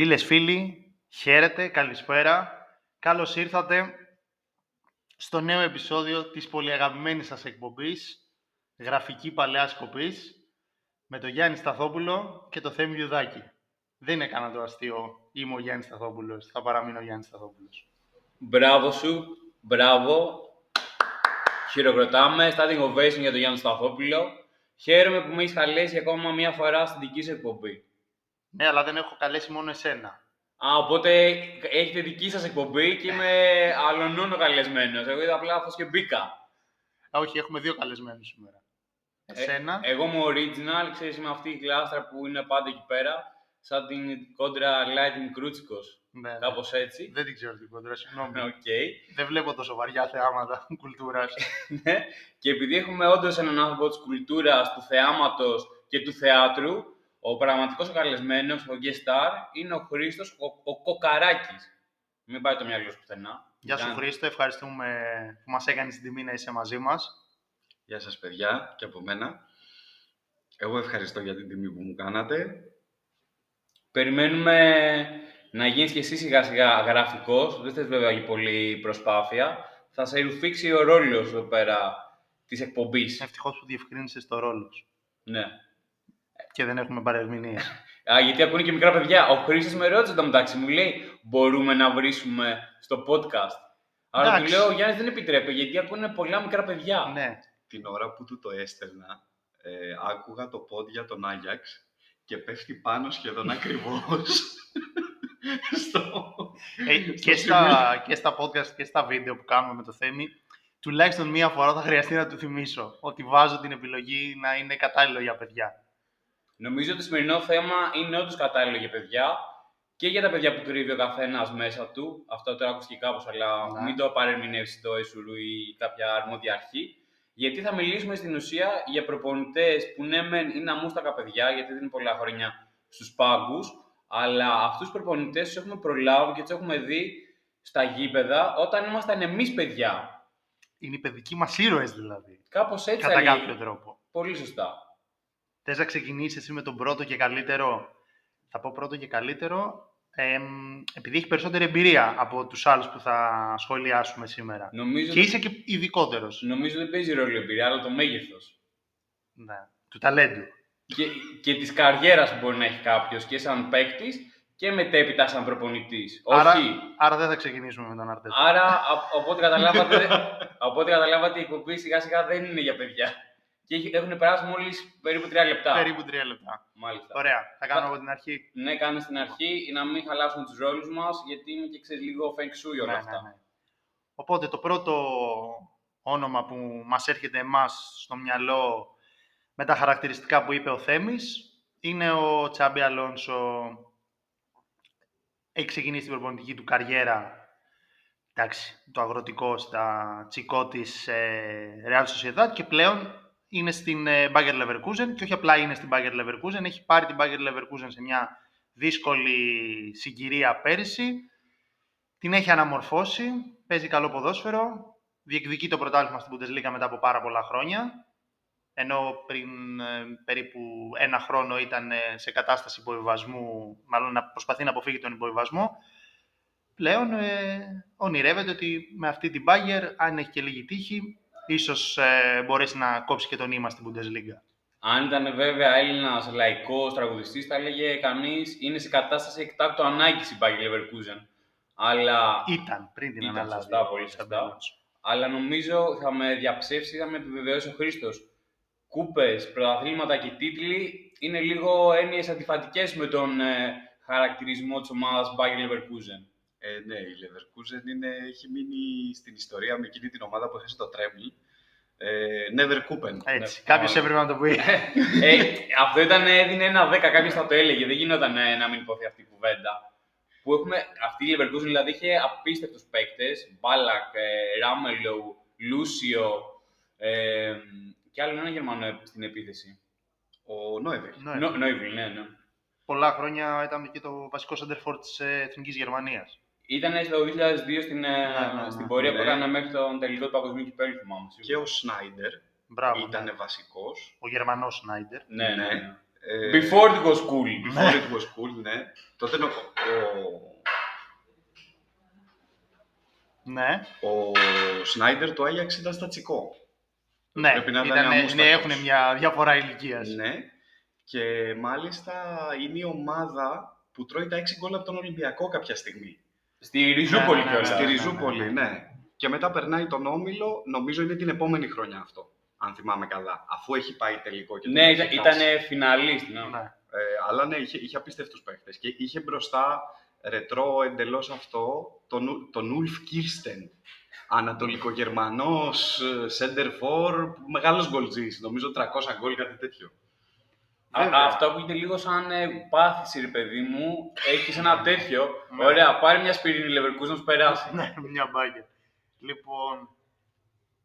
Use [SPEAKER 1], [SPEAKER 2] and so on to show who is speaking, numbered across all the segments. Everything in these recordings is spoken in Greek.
[SPEAKER 1] Φίλες, φίλοι, χαίρετε, καλησπέρα. Καλώς ήρθατε στο νέο επεισόδιο της πολύ αγαπημένης σας εκπομπής, Γραφική Παλαιά Σκοπής, με τον Γιάννη Σταθόπουλο και το Θέμη Ιουδάκη. Δεν είναι κανένα το αστείο, είμαι ο Γιάννης Σταθόπουλος, θα παραμείνω ο Γιάννης Σταθόπουλος.
[SPEAKER 2] Μπράβο σου, μπράβο. Χειροκροτάμε, standing ovation για τον Γιάννη Σταθόπουλο. Χαίρομαι που με έχεις καλέσει ακόμα μία φορά στην δική σου εκπομπή.
[SPEAKER 1] Ναι, αλλά δεν έχω καλέσει μόνο εσένα.
[SPEAKER 2] Α, οπότε έχετε δική σας εκπομπή και είμαι αλλονών ο καλεσμένος. Εγώ είδα απλά φως και μπήκα.
[SPEAKER 1] Α, όχι, έχουμε δύο καλεσμένους σήμερα. Εσένα.
[SPEAKER 2] Ε, εγώ είμαι original, ξέρεις, είμαι αυτή η γλάστρα που είναι πάντα εκεί πέρα. Σαν την κόντρα Lightning Κρούτσικος.
[SPEAKER 1] ναι, ναι.
[SPEAKER 2] Κάπως έτσι.
[SPEAKER 1] Δεν την ξέρω την κόντρα, συγγνώμη.
[SPEAKER 2] Οκ.
[SPEAKER 1] Δεν βλέπω τόσο βαριά θεάματα κουλτούρας.
[SPEAKER 2] Ναι. και επειδή έχουμε όντως έναν άνθρωπο της κουλτούρας, του θεάματος και του θεάτρου, ο πραγματικός ο καλεσμένος, ο guest star, είναι ο Χρήστος ο, ο Κοκαράκης. Μην πάει το μυαλό σου πουθενά.
[SPEAKER 1] Γεια σου
[SPEAKER 2] Γιάννη.
[SPEAKER 1] Χρήστο, ευχαριστούμε που μας έκανες την τιμή να είσαι μαζί μας.
[SPEAKER 3] Γεια σας παιδιά και από μένα. Εγώ ευχαριστώ για την τιμή που μου κάνατε.
[SPEAKER 2] Περιμένουμε να γίνεις και εσύ σιγά σιγά γραφικός. Δεν θες βέβαια και πολύ προσπάθεια. Θα σε ρουφήξει ο ρόλος εδώ πέρα της εκπομπής.
[SPEAKER 1] Ευτυχώς που διευκρίνησες το ρόλος σου
[SPEAKER 2] Ναι.
[SPEAKER 1] Και δεν έχουμε παρερμηνία.
[SPEAKER 2] Α, γιατί ακούνε και μικρά παιδιά. Ο Χρήστος με ρώτησε το μεταξύ μου, λέει, μπορούμε να βρίσουμε στο podcast. Άρα του
[SPEAKER 1] Εντάξει.
[SPEAKER 2] λέω, ο Γιάννης δεν επιτρέπει, γιατί ακούνε πολλά μικρά παιδιά.
[SPEAKER 1] ναι.
[SPEAKER 3] Την ώρα που του το έστελνα, ε, άκουγα το πόδια τον Άγιαξ και πέφτει πάνω σχεδόν ακριβώς στο...
[SPEAKER 1] Ε, και, στα, και στα podcast και στα βίντεο που κάνουμε με το Θέμη, τουλάχιστον μία φορά θα χρειαστεί να του θυμίσω ότι βάζω την επιλογή να είναι κατάλληλο για παιδιά.
[SPEAKER 2] Νομίζω ότι το σημερινό θέμα είναι όντως κατάλληλο για παιδιά και για τα παιδιά που κρύβει ο καθένας μέσα του. Αυτό τώρα ακούστηκε κάπω, αλλά
[SPEAKER 1] Ναι.
[SPEAKER 2] μην το παρεμηνεύσει το ΕΣΟΥΡΟΥ ή κάποια αρμόδια αρχή. Γιατί θα μιλήσουμε στην ουσία για προπονητές που ναι, μεν είναι αμούστακα παιδιά, γιατί δεν είναι πολλά χρόνια στους πάγκους, αλλά αυτούς τους προπονητές τους έχουμε προλάβει και τους έχουμε δει στα γήπεδα όταν ήμασταν εμείς παιδιά.
[SPEAKER 1] Είναι οι παιδικοί μας ήρωες δηλαδή,
[SPEAKER 2] Κάπως έτσι.
[SPEAKER 1] κατά
[SPEAKER 2] θα
[SPEAKER 1] κάποιο
[SPEAKER 2] λέγει.
[SPEAKER 1] τρόπο.
[SPEAKER 2] Πολύ σωστά.
[SPEAKER 1] Θες να ξεκινήσεις εσύ με τον πρώτο και καλύτερο; Θα πω πρώτο και καλύτερο, εμ, επειδή έχει περισσότερη εμπειρία από τους άλλους που θα σχολιάσουμε σήμερα.
[SPEAKER 2] Νομίζω,
[SPEAKER 1] Και είσαι και ειδικότερος
[SPEAKER 2] νομίζω δεν παίζει ρόλο η εμπειρία, αλλά το μέγεθος.
[SPEAKER 1] ναι, του ταλέντου.
[SPEAKER 2] και, και της καριέρας που μπορεί να έχει κάποιος και σαν παίκτης και μετέπειτα σαν προπονητής.
[SPEAKER 1] Άρα,
[SPEAKER 2] Όχι.
[SPEAKER 1] άρα δεν θα ξεκινήσουμε με τον Αρτέτα.
[SPEAKER 2] Άρα, α- από ό,τι καταλάβατε, από ό,τι καταλάβατε, η εκπομπή σιγά σιγά δεν είναι για παιδιά. Και έχει- έχουν περάσει μόλις περίπου τρία λεπτά.
[SPEAKER 1] Περίπου τρία λεπτά.
[SPEAKER 2] Μάλιστα.
[SPEAKER 1] Ωραία. Θα κάνω από την αρχή.
[SPEAKER 2] Ναι, κάνε στην αρχή να μην χαλάσουμε τους ρόλους μας, γιατί είναι και ξέρεις λίγο feng shui όλα
[SPEAKER 1] Ναι,
[SPEAKER 2] αυτά.
[SPEAKER 1] ναι, ναι. Οπότε το πρώτο όνομα που μας έρχεται εμάς στο μυαλό με τα χαρακτηριστικά που είπε ο Θέμης είναι ο Τσάμπι Αλόνσο. Έχει ξεκινήσει την προπονητική του καριέρα εντάξει, το αγροτικό στα τσικό της ε, Real Sociedad και πλέον είναι στην ε, Bayer Leverkusen και όχι απλά είναι στην Bayer Leverkusen, έχει πάρει την Bayer Leverkusen σε μια δύσκολη συγκυρία πέρυσι την έχει αναμορφώσει, παίζει καλό ποδόσφαιρο, διεκδικεί το πρωτάθλημα στην Bundesliga μετά από πάρα πολλά χρόνια, ενώ πριν ε, περίπου ένα χρόνο ήταν ε, σε κατάσταση υποβιβασμού, μάλλον να προσπαθεί να αποφύγει τον υποβιβασμό. Πλέον ε, ονειρεύεται ότι με αυτή την Bayern, αν έχει και λίγη τύχη, ίσως ε, μπορέσει να κόψει και τον ύμα στην Bundesliga.
[SPEAKER 2] Αν ήταν βέβαια Έλληνας λαϊκός τραγουδιστής, θα έλεγε κανείς είναι σε κατάσταση εκτάκτου ανάγκης η Bayer Leverkusen. Αλλά
[SPEAKER 1] Ήταν πριν την
[SPEAKER 2] Ήταν,
[SPEAKER 1] αναλάβει.
[SPEAKER 2] σωστά,
[SPEAKER 1] ο
[SPEAKER 2] πολύ
[SPEAKER 1] Xabi
[SPEAKER 2] σωστά.
[SPEAKER 1] Alonso.
[SPEAKER 2] Αλλά νομίζω θα με διαψεύσει, θα με επιβεβαιώσει ο Χρήστος. Κούπες, πρωταθλήματα και τίτλοι είναι λίγο έννοιες αντιφατικές με τον ε, χαρακτηρισμό της ομάδας Bayer Leverkusen.
[SPEAKER 3] Ε, ναι, η Leverkusen είναι, έχει μείνει στην ιστορία με εκείνη την ομάδα που έχασε το Treble. Ε, Never Kupen.
[SPEAKER 1] Έτσι,
[SPEAKER 2] Ναι,
[SPEAKER 1] κάποιος
[SPEAKER 2] μάλλον.
[SPEAKER 1] έπρεπε να το πει.
[SPEAKER 2] ε, αυτό ήταν, έδινε ένα 10, κάποιος θα το έλεγε. Δεν γινόταν ε, να μην υποθεί αυτή η κουβέντα. Που έχουμε, αυτή η Leverkusen δηλαδή είχε απίστευτους παίκτες. Μπάλακ, ε, Ράμελο, Λούσιο ε, και άλλο ένα Γερμανό στην επίθεση.
[SPEAKER 3] Ο Νόεβελ.
[SPEAKER 1] Ναι.
[SPEAKER 2] Νο- Νόιβιλ, ναι, ναι.
[SPEAKER 1] Πολλά χρόνια ήταν και το βασικό center της ε, Εθνικής Γερμανίας.
[SPEAKER 2] Ήταν στο 2002 στην, ε,
[SPEAKER 1] Ναι, ναι,
[SPEAKER 2] στην
[SPEAKER 1] ναι.
[SPEAKER 2] πορεία που
[SPEAKER 3] Ναι.
[SPEAKER 2] έκανε μέχρι τον τελικό του παγκοσμίου κυπέλου, θυμάμαι.
[SPEAKER 3] Και ο Σνάιντερ
[SPEAKER 1] Μπράβο.
[SPEAKER 3] ήταν
[SPEAKER 1] ναι.
[SPEAKER 3] βασικός.
[SPEAKER 1] Ο Γερμανός Σνάιντερ.
[SPEAKER 2] Ναι, ναι,
[SPEAKER 3] Ναι.
[SPEAKER 2] ναι.
[SPEAKER 3] Ε,
[SPEAKER 2] Before it was cool.
[SPEAKER 3] Before it was cool, ναι. Τότε ο, ο,
[SPEAKER 1] Ναι,
[SPEAKER 3] ο Σνάιντερ το Άγιαξ ήταν στα τσικό.
[SPEAKER 1] ναι,
[SPEAKER 3] Πρέπει να ήταν
[SPEAKER 1] ήτανε-
[SPEAKER 3] αμούστακος.
[SPEAKER 1] ναι έχουν μια διαφορά ηλικίας.
[SPEAKER 3] Ναι. Και μάλιστα είναι η ομάδα που τρώει τα 6 γκολ από τον Ολυμπιακό κάποια στιγμή.
[SPEAKER 2] Στη Ριζούπολη
[SPEAKER 1] Ναι, ναι,
[SPEAKER 2] κιόλας.
[SPEAKER 1] ναι,
[SPEAKER 3] Στη
[SPEAKER 1] ναι,
[SPEAKER 3] Ριζούπολη, ναι. Και μετά περνάει τον Όμιλο, νομίζω είναι την επόμενη χρονιά αυτό. Αν θυμάμαι καλά. Αφού έχει πάει τελικό και τον
[SPEAKER 2] Ναι,
[SPEAKER 3] έχει
[SPEAKER 2] ήταν,
[SPEAKER 3] χάσει.
[SPEAKER 2] ήταν φιναλίστ. Ναι.
[SPEAKER 1] Ναι.
[SPEAKER 3] Ε, αλλά ναι, είχε, είχε απίστευτους παίχτες. Και είχε μπροστά ρετρό εντελώς αυτό, τον, τον Ουλφ Κίρστεν. Ανατολικογερμανός, σέντερ φορ, μεγάλος γκολτζής. Νομίζω 300 γκολ, κάτι τέτοιο.
[SPEAKER 2] Α,
[SPEAKER 1] Βέβαια.
[SPEAKER 2] αυτό ακούγεται λίγο σαν ε, πάθηση, ρε παιδί μου. Έχεις ένα τέτοιο.
[SPEAKER 1] Ναι.
[SPEAKER 2] Ωραία, πάρε μια σπυρίνη Leverkusen να σου περάσει.
[SPEAKER 1] Ναι, μια μπάγκερ. Λοιπόν,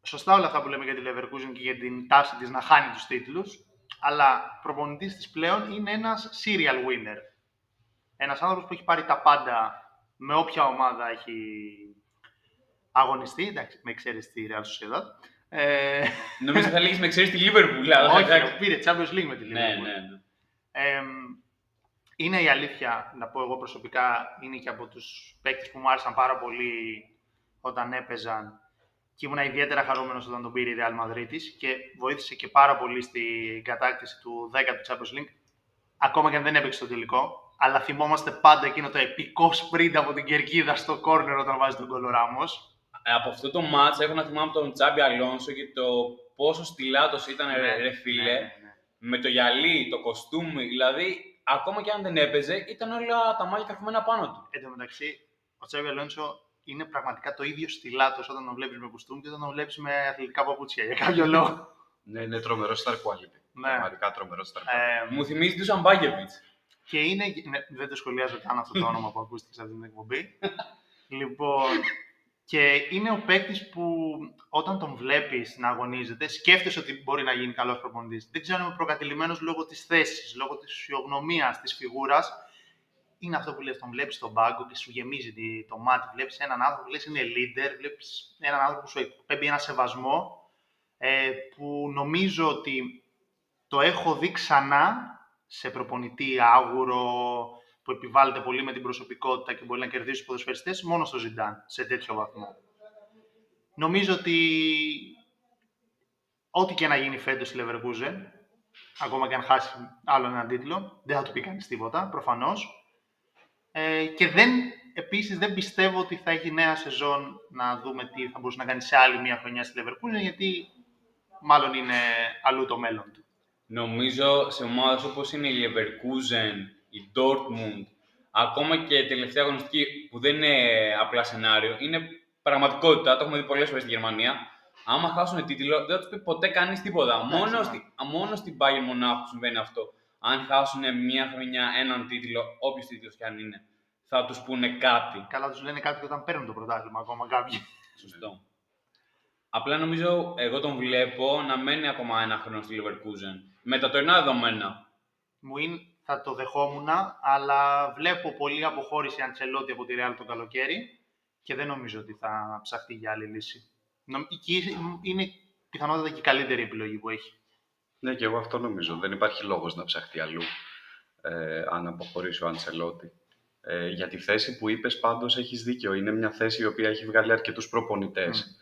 [SPEAKER 1] σωστά όλα αυτά που λέμε για τη Leverkusen και για την τάση της να χάνει τους τίτλους, αλλά προπονητής της πλέον είναι ένας serial winner. Ένας άνθρωπος που έχει πάρει τα πάντα με όποια ομάδα έχει αγωνιστεί, εντάξει, με εξαίρεση τη Real Sociedad. Ε,
[SPEAKER 2] Νομίζω θα λέγεις με ξέρεις τη Liverpool. αλλά
[SPEAKER 1] όχι,
[SPEAKER 2] εντάξει.
[SPEAKER 1] πήρε Champions League με τη Liverpool.
[SPEAKER 2] Ναι, ναι, ναι.
[SPEAKER 1] Εμ, είναι η αλήθεια, να πω εγώ προσωπικά, είναι και από τους παίκτες που μου άρεσαν πάρα πολύ όταν έπαιζαν και ήμουν ιδιαίτερα χαρούμενος όταν τον πήρε η Real Madrid και βοήθησε και πάρα πολύ στην κατάκτηση του 10ου Champions League, ακόμα και αν δεν έπαιξε στο τελικό. Αλλά θυμόμαστε πάντα εκείνο το επικό sprint από την κερκίδα στο κόρνερ όταν βάζει τον κόλλο Ράμος.
[SPEAKER 2] Ε, Από αυτό το match έχω να θυμάμαι τον Τσάμπι Αλόνσο και το πόσο στυλάτος ήταν ρε, ρε φίλε.
[SPEAKER 1] Ναι, ναι, ναι.
[SPEAKER 2] Με το γυαλί, το κοστούμι, δηλαδή ακόμα και αν δεν έπαιζε, ήταν όλα τα μάτια καρφωμένα πάνω του.
[SPEAKER 1] Εν τω μεταξύ, ο Τσάβι Αλόνσο είναι πραγματικά το ίδιο στυλάτος όταν τον βλέπεις με κουστούμι και όταν τον βλέπεις με αθλητικά παπούτσια. Για κάποιο λόγο.
[SPEAKER 3] Ναι, είναι τρομερό star quality.
[SPEAKER 1] Ναι.
[SPEAKER 3] Πραγματικά τρομερό star quality.
[SPEAKER 1] Ε,
[SPEAKER 2] Μου θυμίζει τους Σαμπάγεβιτς.
[SPEAKER 1] και είναι. Ναι, δεν το σχολιάζω καν αυτό το όνομα που ακούστηκε σε αυτή την εκπομπή. λοιπόν, και είναι ο παίκτης που όταν τον βλέπεις να αγωνίζεται, σκέφτεσαι ότι μπορεί να γίνει καλός προπονητής. Δεν ξέρω αν είμαι προκατηλημένος λόγω της θέσης, λόγω της φυσιογνωμίας της φιγούρας. Είναι αυτό που λες, τον βλέπεις στον πάγκο και σου γεμίζει τη- το μάτι. Βλέπεις έναν άνθρωπο που λες είναι leader, βλέπεις έναν άνθρωπο που σου εκπέμπει ένα σεβασμό ε, που νομίζω ότι το έχω δει ξανά σε προπονητή άγουρο που επιβάλλεται πολύ με την προσωπικότητα και μπορεί να κερδίσει τους ποδοσφαιριστές μόνο στο Ζιντάν, σε τέτοιο βαθμό. Νομίζω ότι ό,τι και να γίνει φέτος στη Leverkusen, ακόμα και αν χάσει άλλο έναν τίτλο, δεν θα του πει κανείς τίποτα, προφανώς. Ε, και δεν, επίσης δεν πιστεύω ότι θα έχει νέα σεζόν να δούμε τι θα μπορούσε να κάνει σε άλλη μια χρονιά στη Leverkusen, γιατί μάλλον είναι αλλού το μέλλον του.
[SPEAKER 2] Νομίζω σε ομάδες όπως είναι η Leverkusen, η Dortmund, ακόμα και η τελευταία αγωνιστική που δεν είναι απλά σενάριο, είναι πραγματικότητα, το έχουμε δει πολλές φορές στη Γερμανία. Άμα χάσουν τίτλο, δεν θα τους πει ποτέ κανείς τίποτα. μόνο,
[SPEAKER 1] ναι.
[SPEAKER 2] στη, μόνο στην Bayern Μονάχου συμβαίνει αυτό. Αν χάσουν μια χρονιά έναν τίτλο, όποιος τίτλος κι αν είναι, θα τους πούνε κάτι.
[SPEAKER 1] Καλά τους λένε κάτι και όταν παίρνουν το πρωτάθλημα ακόμα κάποιοι.
[SPEAKER 2] Σωστό. Απλά νομίζω, εγώ τον βλέπω να μένει ακόμα ένα χρόνο στη Leverkusen. Με τα τωρινά δεδομένα.
[SPEAKER 1] Μου είναι, θα το δεχόμουν, αλλά βλέπω πολύ αποχώρηση Αντσελότη από τη Real το καλοκαίρι και δεν νομίζω ότι θα ψαχτεί για άλλη λύση. Νομ- εκεί είναι πιθανότατα και η καλύτερη επιλογή που έχει.
[SPEAKER 3] Ναι, και εγώ αυτό νομίζω. Δεν υπάρχει λόγος να ψαχτεί αλλού ε, αν αποχωρήσει ο Αντσελότη. Ε, για τη θέση που είπες πάντως έχεις δίκιο. Είναι μια θέση η οποία έχει βγάλει αρκετούς προπονητές.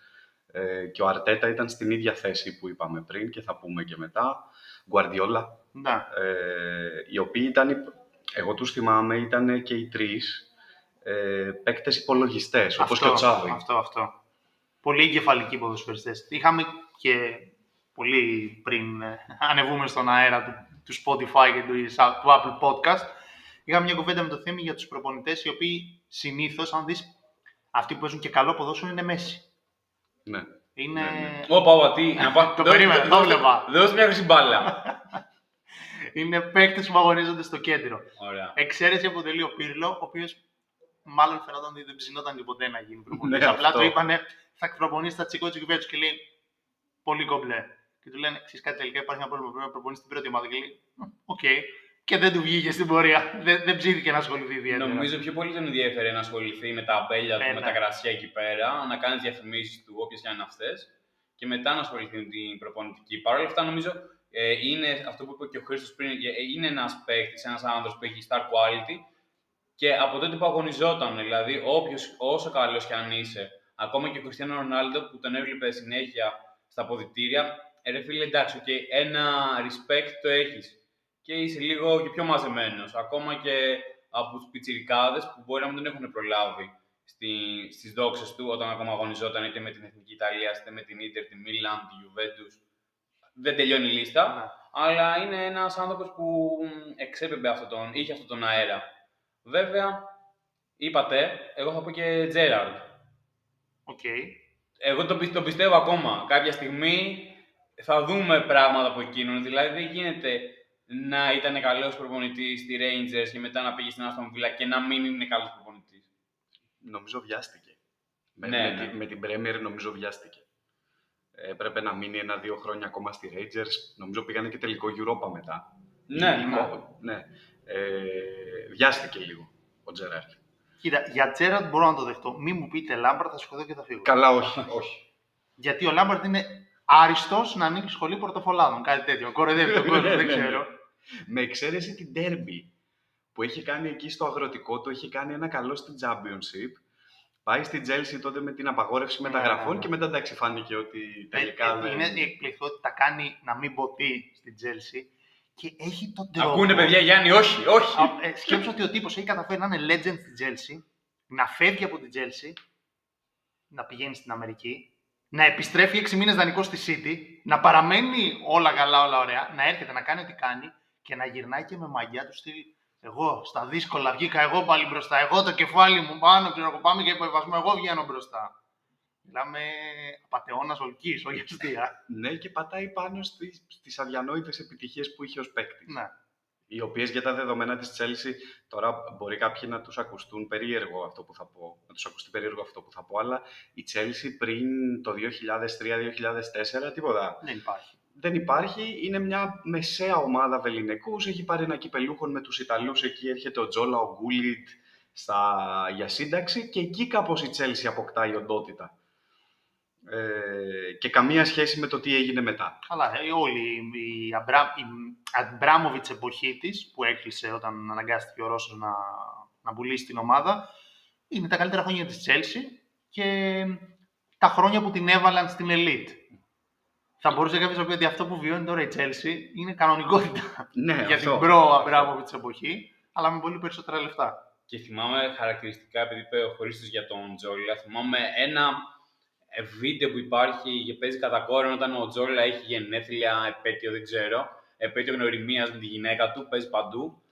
[SPEAKER 3] Ε, και ο Αρτέτα ήταν στην ίδια θέση που είπαμε πριν και θα πούμε και μετά. Γκουαρδιόλα,
[SPEAKER 1] Ναι,
[SPEAKER 3] ε, οι οποίοι ήταν, εγώ τους θυμάμαι, ήταν και οι τρεις ε, παίκτες υπολογιστές, όπως και ο Τσάβη.
[SPEAKER 1] Αυτό, αυτό. Πολύ εγκεφαλικοί ποδοσφαιριστές. Είχαμε και πολύ πριν ε, ανεβούμε στον αέρα του, του Spotify και του, του Apple Podcast, είχαμε μια κουβέντα με το Θέμη για τους προπονητές, οι οποίοι συνήθως, αν δεις, αυτοί που παίζουν και καλό ποδόσφαιρο είναι μέση.
[SPEAKER 3] Ναι.
[SPEAKER 1] Είναι...
[SPEAKER 3] Ναι, ναι.
[SPEAKER 2] Ωπα, ωπα, τι. να πάω-
[SPEAKER 1] Το
[SPEAKER 2] δώσ'
[SPEAKER 1] περίμενα,
[SPEAKER 2] δώσ'
[SPEAKER 1] το βλέπα.
[SPEAKER 2] Δώσ' μια χρυσή μπάλα.
[SPEAKER 1] είναι παίκτες που αγωνίζονται στο κέντρο.
[SPEAKER 2] Ωραία.
[SPEAKER 1] Εξαίρεση αποτελεί ο Πύρλο, ο οποίος μάλλον φαινόταν ότι δεν ψηνόταν ποτέ να γίνει προπονητής.
[SPEAKER 3] Ναι,
[SPEAKER 1] Απλά
[SPEAKER 3] αυτό.
[SPEAKER 1] του είπανε θα προπονήσει τα τσικό της Γιουβέντους και λέει πολύ κομπλέ. Και του λένε ξέρεις κάτι τελικά υπάρχει ένα πρόβλημα. Πρέπει να προπονήσει την πρώτη ομάδα. Και λέει Οκ. Και δεν του βγήκε στην πορεία. Δεν, δεν ψήθηκε να ασχοληθεί ιδιαίτερα.
[SPEAKER 2] Νομίζω πιο πολύ τον ενδιαφέρει να ασχοληθεί με τα αμπέλια του,
[SPEAKER 1] Ε,
[SPEAKER 2] με
[SPEAKER 1] ναι.
[SPEAKER 2] τα κρασιά εκεί πέρα, να κάνει τις διαφημίσεις του, όποιες και αν είναι αυτές, και μετά να ασχοληθεί με την προπονητική. Παρ' όλα αυτά, νομίζω Ε, είναι αυτό που είπε και ο Χρήστος πριν, ε, είναι ένας παίκτης, ένας άνθρωπος που έχει star quality και από τότε που αγωνιζόταν, δηλαδή όποιος, όσο καλός κι αν είσαι, ακόμα και ο Κριστιανό Ρονάλντο που τον έβλεπε συνέχεια στα αποδητήρια, ε, ρε φίλε, εντάξει, okay, ένα respect το έχεις και είσαι λίγο και πιο μαζεμένος. Ακόμα και από τους πιτσιρικάδες που μπορεί να μην τον έχουν προλάβει στη, στις δόξες του όταν ακόμα αγωνιζόταν είτε με την Εθνική Ιταλία, είτε με την Ίντερ, τη Μίλαν, τη Juventus. Δεν τελειώνει η λίστα,
[SPEAKER 1] Ναι.
[SPEAKER 2] αλλά είναι ένας άνθρωπος που εξέπεμπε αυτόν τον, είχε αυτόν τον αέρα. Βέβαια, είπατε, εγώ θα πω και Τζέραρντ.
[SPEAKER 1] Οκ.
[SPEAKER 2] Εγώ το, πι- το πιστεύω ακόμα. Κάποια στιγμή θα δούμε πράγματα από εκείνον. Δηλαδή δεν γίνεται να ήταν καλός προπονητής στη Rangers και μετά να πήγε στην Aston Villa και να μην είναι καλός προπονητής.
[SPEAKER 3] Νομίζω βιάστηκε. Με,
[SPEAKER 2] Ναι,
[SPEAKER 3] με,
[SPEAKER 2] ναι.
[SPEAKER 3] τη- με την Premier νομίζω βιάστηκε. Ε, έπρεπε να μείνει ένα-δύο χρόνια ακόμα στη Rangers. Νομίζω πήγανε και τελικό Europa μετά.
[SPEAKER 2] Ναι,
[SPEAKER 3] Ή-
[SPEAKER 2] ναι.
[SPEAKER 3] ναι. Ε, βιάστηκε λίγο ο Τζεράρτ.
[SPEAKER 1] Κοίτα, για Τζέραντ μπορώ να το δεχτώ. Μη μου πείτε Λάμπαρτ, θα σηκωθώ και θα φύγω.
[SPEAKER 3] Καλά, όχι. όχι.
[SPEAKER 1] Γιατί ο Λάμπαρτ είναι άριστος να ανοίξει σχολή πορτοφολάδων. Κάτι τέτοιο. Κοροϊδεύει τον κόσμο, δεν ξέρω.
[SPEAKER 3] Με εξαίρεση την Derby που έχει κάνει εκεί στο αγροτικό του, έχει κάνει ένα καλό στην Championship. Πάει στη Chelsea τότε με την απαγόρευση
[SPEAKER 1] Ναι,
[SPEAKER 3] μεταγραφών
[SPEAKER 1] ναι, ναι.
[SPEAKER 3] και μετά εντάξει φάνηκε ότι τελικά
[SPEAKER 1] Ε, ε,
[SPEAKER 3] δεν...
[SPEAKER 1] Είναι εκπληκτικό ότι θα κάνει να μην ποτεί στην Τζέλσι και έχει τον τρόπο.
[SPEAKER 2] Ακούνε παιδιά Γιάννη, όχι, όχι.
[SPEAKER 1] Α, ε, σκέψου ότι ο τύπος έχει καταφέρει να είναι legend στην Τζέλσι, να φεύγει από την Τζέλσι, να πηγαίνει στην Αμερική, να επιστρέφει 6 μήνες δανεικός στη City, να παραμένει όλα καλά, όλα ωραία, να έρχεται να κάνει ό,τι κάνει και να γυρνάει και με μαγιά του στυλ. Εγώ στα δύσκολα βγήκα εγώ πάλι μπροστά. Εγώ το κεφάλι μου πάνω, ξέρω εγώ, πάμε για υποβιβασμό. Εγώ βγαίνω μπροστά. Μιλάμε απαταιώνας ολική, όχι αστεία.
[SPEAKER 3] Ναι, και πατάει πάνω στις, στις αδιανόητες επιτυχίες που είχε ως παίκτη.
[SPEAKER 1] ναι.
[SPEAKER 3] Οι οποίες για τα δεδομένα της Chelsea, τώρα μπορεί κάποιοι να τους ακουστούν περίεργο αυτό που θα πω, να τους ακουστεί περίεργο αυτό που θα πω, αλλά η Chelsea πριν το 2003-2004 τίποτα.
[SPEAKER 1] Δεν υπάρχει.
[SPEAKER 3] Δεν υπάρχει, είναι μια μεσαία ομάδα βεληνικούς, έχει πάρει ένα κυπελούχο με τους Ιταλούς, εκεί έρχεται ο Τζόλα, ο Γκούλιτ στα... για σύνταξη και εκεί κάπως η Chelsea αποκτάει οντότητα. Ε, και καμία σχέση με το τι έγινε μετά.
[SPEAKER 1] Καλά, ε, όλη η, Αμπρά, η Αμπράμοβιτς εποχή της, που έκλεισε όταν αναγκάστηκε ο Ρώσος να, να πουλήσει την ομάδα, είναι τα καλύτερα χρόνια της Chelsea και τα χρόνια που την έβαλαν στην Elite. Θα μπορούσε κάποιος να πει ότι αυτό που βιώνει τώρα η Chelsea είναι κανονικότητα
[SPEAKER 3] Ναι,
[SPEAKER 1] για
[SPEAKER 3] αυτό.
[SPEAKER 1] την προ Αμπράμοβιτς εποχή, αλλά με πολύ περισσότερα λεφτά.
[SPEAKER 2] Και θυμάμαι χαρακτηριστικά, επειδή είπε ο Χρήστος για τον Τζόλα, θυμάμαι ένα ε, βίντεο που υπάρχει και παίζει κατά κόρον όταν ο Τζόλα έχει γενέθλια, επέτειο, δεν ξέρω, επέτειο γνωριμίας με τη γυναίκα του, παίζει παντού.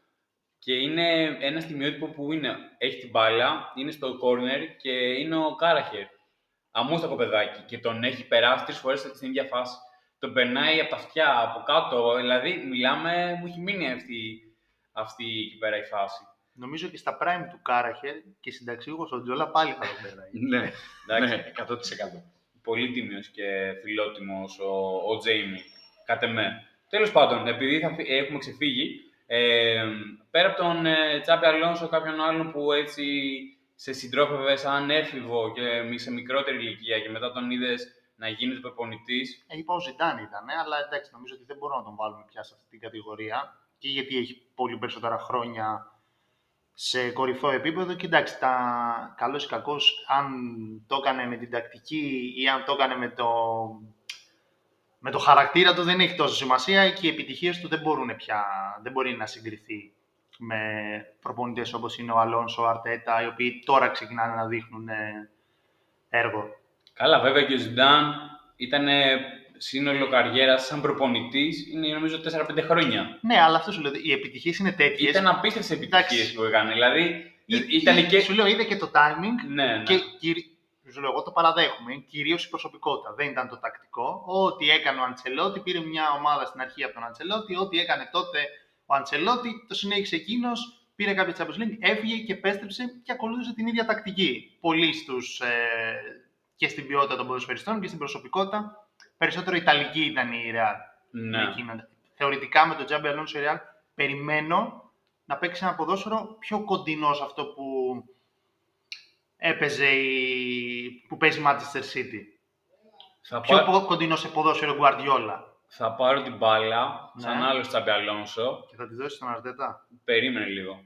[SPEAKER 2] Και είναι ένα στιγμιότυπο που είναι, έχει την μπάλα, είναι στο corner και είναι ο Κάραχερ. Αμούστακο παιδάκι και τον έχει περάσει τρεις φορές στην ίδια φάση. Τον περνάει από τα αυτιά, από κάτω. Δηλαδή, μιλάμε, μου έχει μείνει αυτή, αυτή εκεί πέρα η φάση.
[SPEAKER 1] Νομίζω και στα prime του Κάραχερ και συνταξίγος ο Τζόλα πάλι θα τον περνάει.
[SPEAKER 3] Ναι,
[SPEAKER 2] Εντάξει.
[SPEAKER 3] ναι, 100%.
[SPEAKER 2] πολύ τίμιος και φιλότιμος ο, ο Τζέιμι, κατ' εμέ. Τέλος πάντων, επειδή θα, φυ- έχουμε ξεφύγει, ε, πέρα από τον ε, Τσάπη Αλόνσο, κάποιον άλλον που έτσι σε συντρόφευε σαν έφηβο και μη- σε μικρότερη ηλικία και μετά τον είδες να γίνεται προπονητής,
[SPEAKER 1] Ε, είπα ο Ζιντάν ήταν, ε, αλλά εντάξει, νομίζω ότι δεν μπορούμε να τον βάλουμε πια σε αυτή την κατηγορία. Και γιατί έχει πολύ περισσότερα χρόνια σε κορυφαίο επίπεδο. Και εντάξει, τα καλός ή κακός, αν το έκανε με την τακτική ή αν το έκανε με το, με το χαρακτήρα του, δεν έχει τόσο σημασία και οι επιτυχίες του δεν μπορούν πια, δεν μπορεί να συγκριθεί με προπονητές όπως είναι ο Αλόνσο, ο Αρτέτα, οι οποίοι τώρα ξεκινάνε να δείχνουν ε, έργο.
[SPEAKER 2] Καλά, βέβαια και ο Ζιντάν ήταν σύνολο καριέρας σαν προπονητής, είναι νομίζω 4-5 χρόνια.
[SPEAKER 1] Ναι, αλλά αυτό σου λέω, οι επιτυχίες είναι τέτοιες.
[SPEAKER 2] Ήταν απίστευτες επιτυχίες
[SPEAKER 1] Εντάξει.
[SPEAKER 2] που έκανε. Δηλαδή,
[SPEAKER 1] Ή-
[SPEAKER 2] ήταν
[SPEAKER 1] ή-
[SPEAKER 2] και.
[SPEAKER 1] Σου λέω, είδε και το timing
[SPEAKER 2] Ναι, ναι.
[SPEAKER 1] και κυρι... σου λέω, εγώ το παραδέχομαι. Κυρίως η προσωπικότητα. Δεν ήταν το τακτικό. Ό,τι έκανε ο Αντσελότη, πήρε μια ομάδα στην αρχή από τον Αντσελότη. Ό,τι έκανε τότε ο Αντσελότη, το συνέχισε εκείνος. Πήρε κάποια Champions League, έφυγε και επέστρεψε και ακολούθησε την ίδια τακτική. Πολλοί στους, ε, και στην ποιότητα των ποδοσφαιριστών και στην προσωπικότητα. Περισσότερο Ιταλική ήταν η Real.
[SPEAKER 2] ναι.
[SPEAKER 1] Εκείνο. Θεωρητικά με τον Τζάμπι Αλόνσο Real περιμένω να παίξει ένα ποδόσφαιρο πιο κοντινό σε αυτό που έπαιζε η... που παίζει η Manchester City.
[SPEAKER 2] Θα,
[SPEAKER 1] Πιο
[SPEAKER 2] πά-
[SPEAKER 1] πο- κοντινό σε ποδόσφαιρο Guardiola.
[SPEAKER 2] Θα πάρω την μπάλα,
[SPEAKER 1] Ναι.
[SPEAKER 2] σαν άλλο Τσάμπι Αλόνσο.
[SPEAKER 1] Και θα τη δώσει στον Αρτέτα.
[SPEAKER 2] Περίμενε λίγο.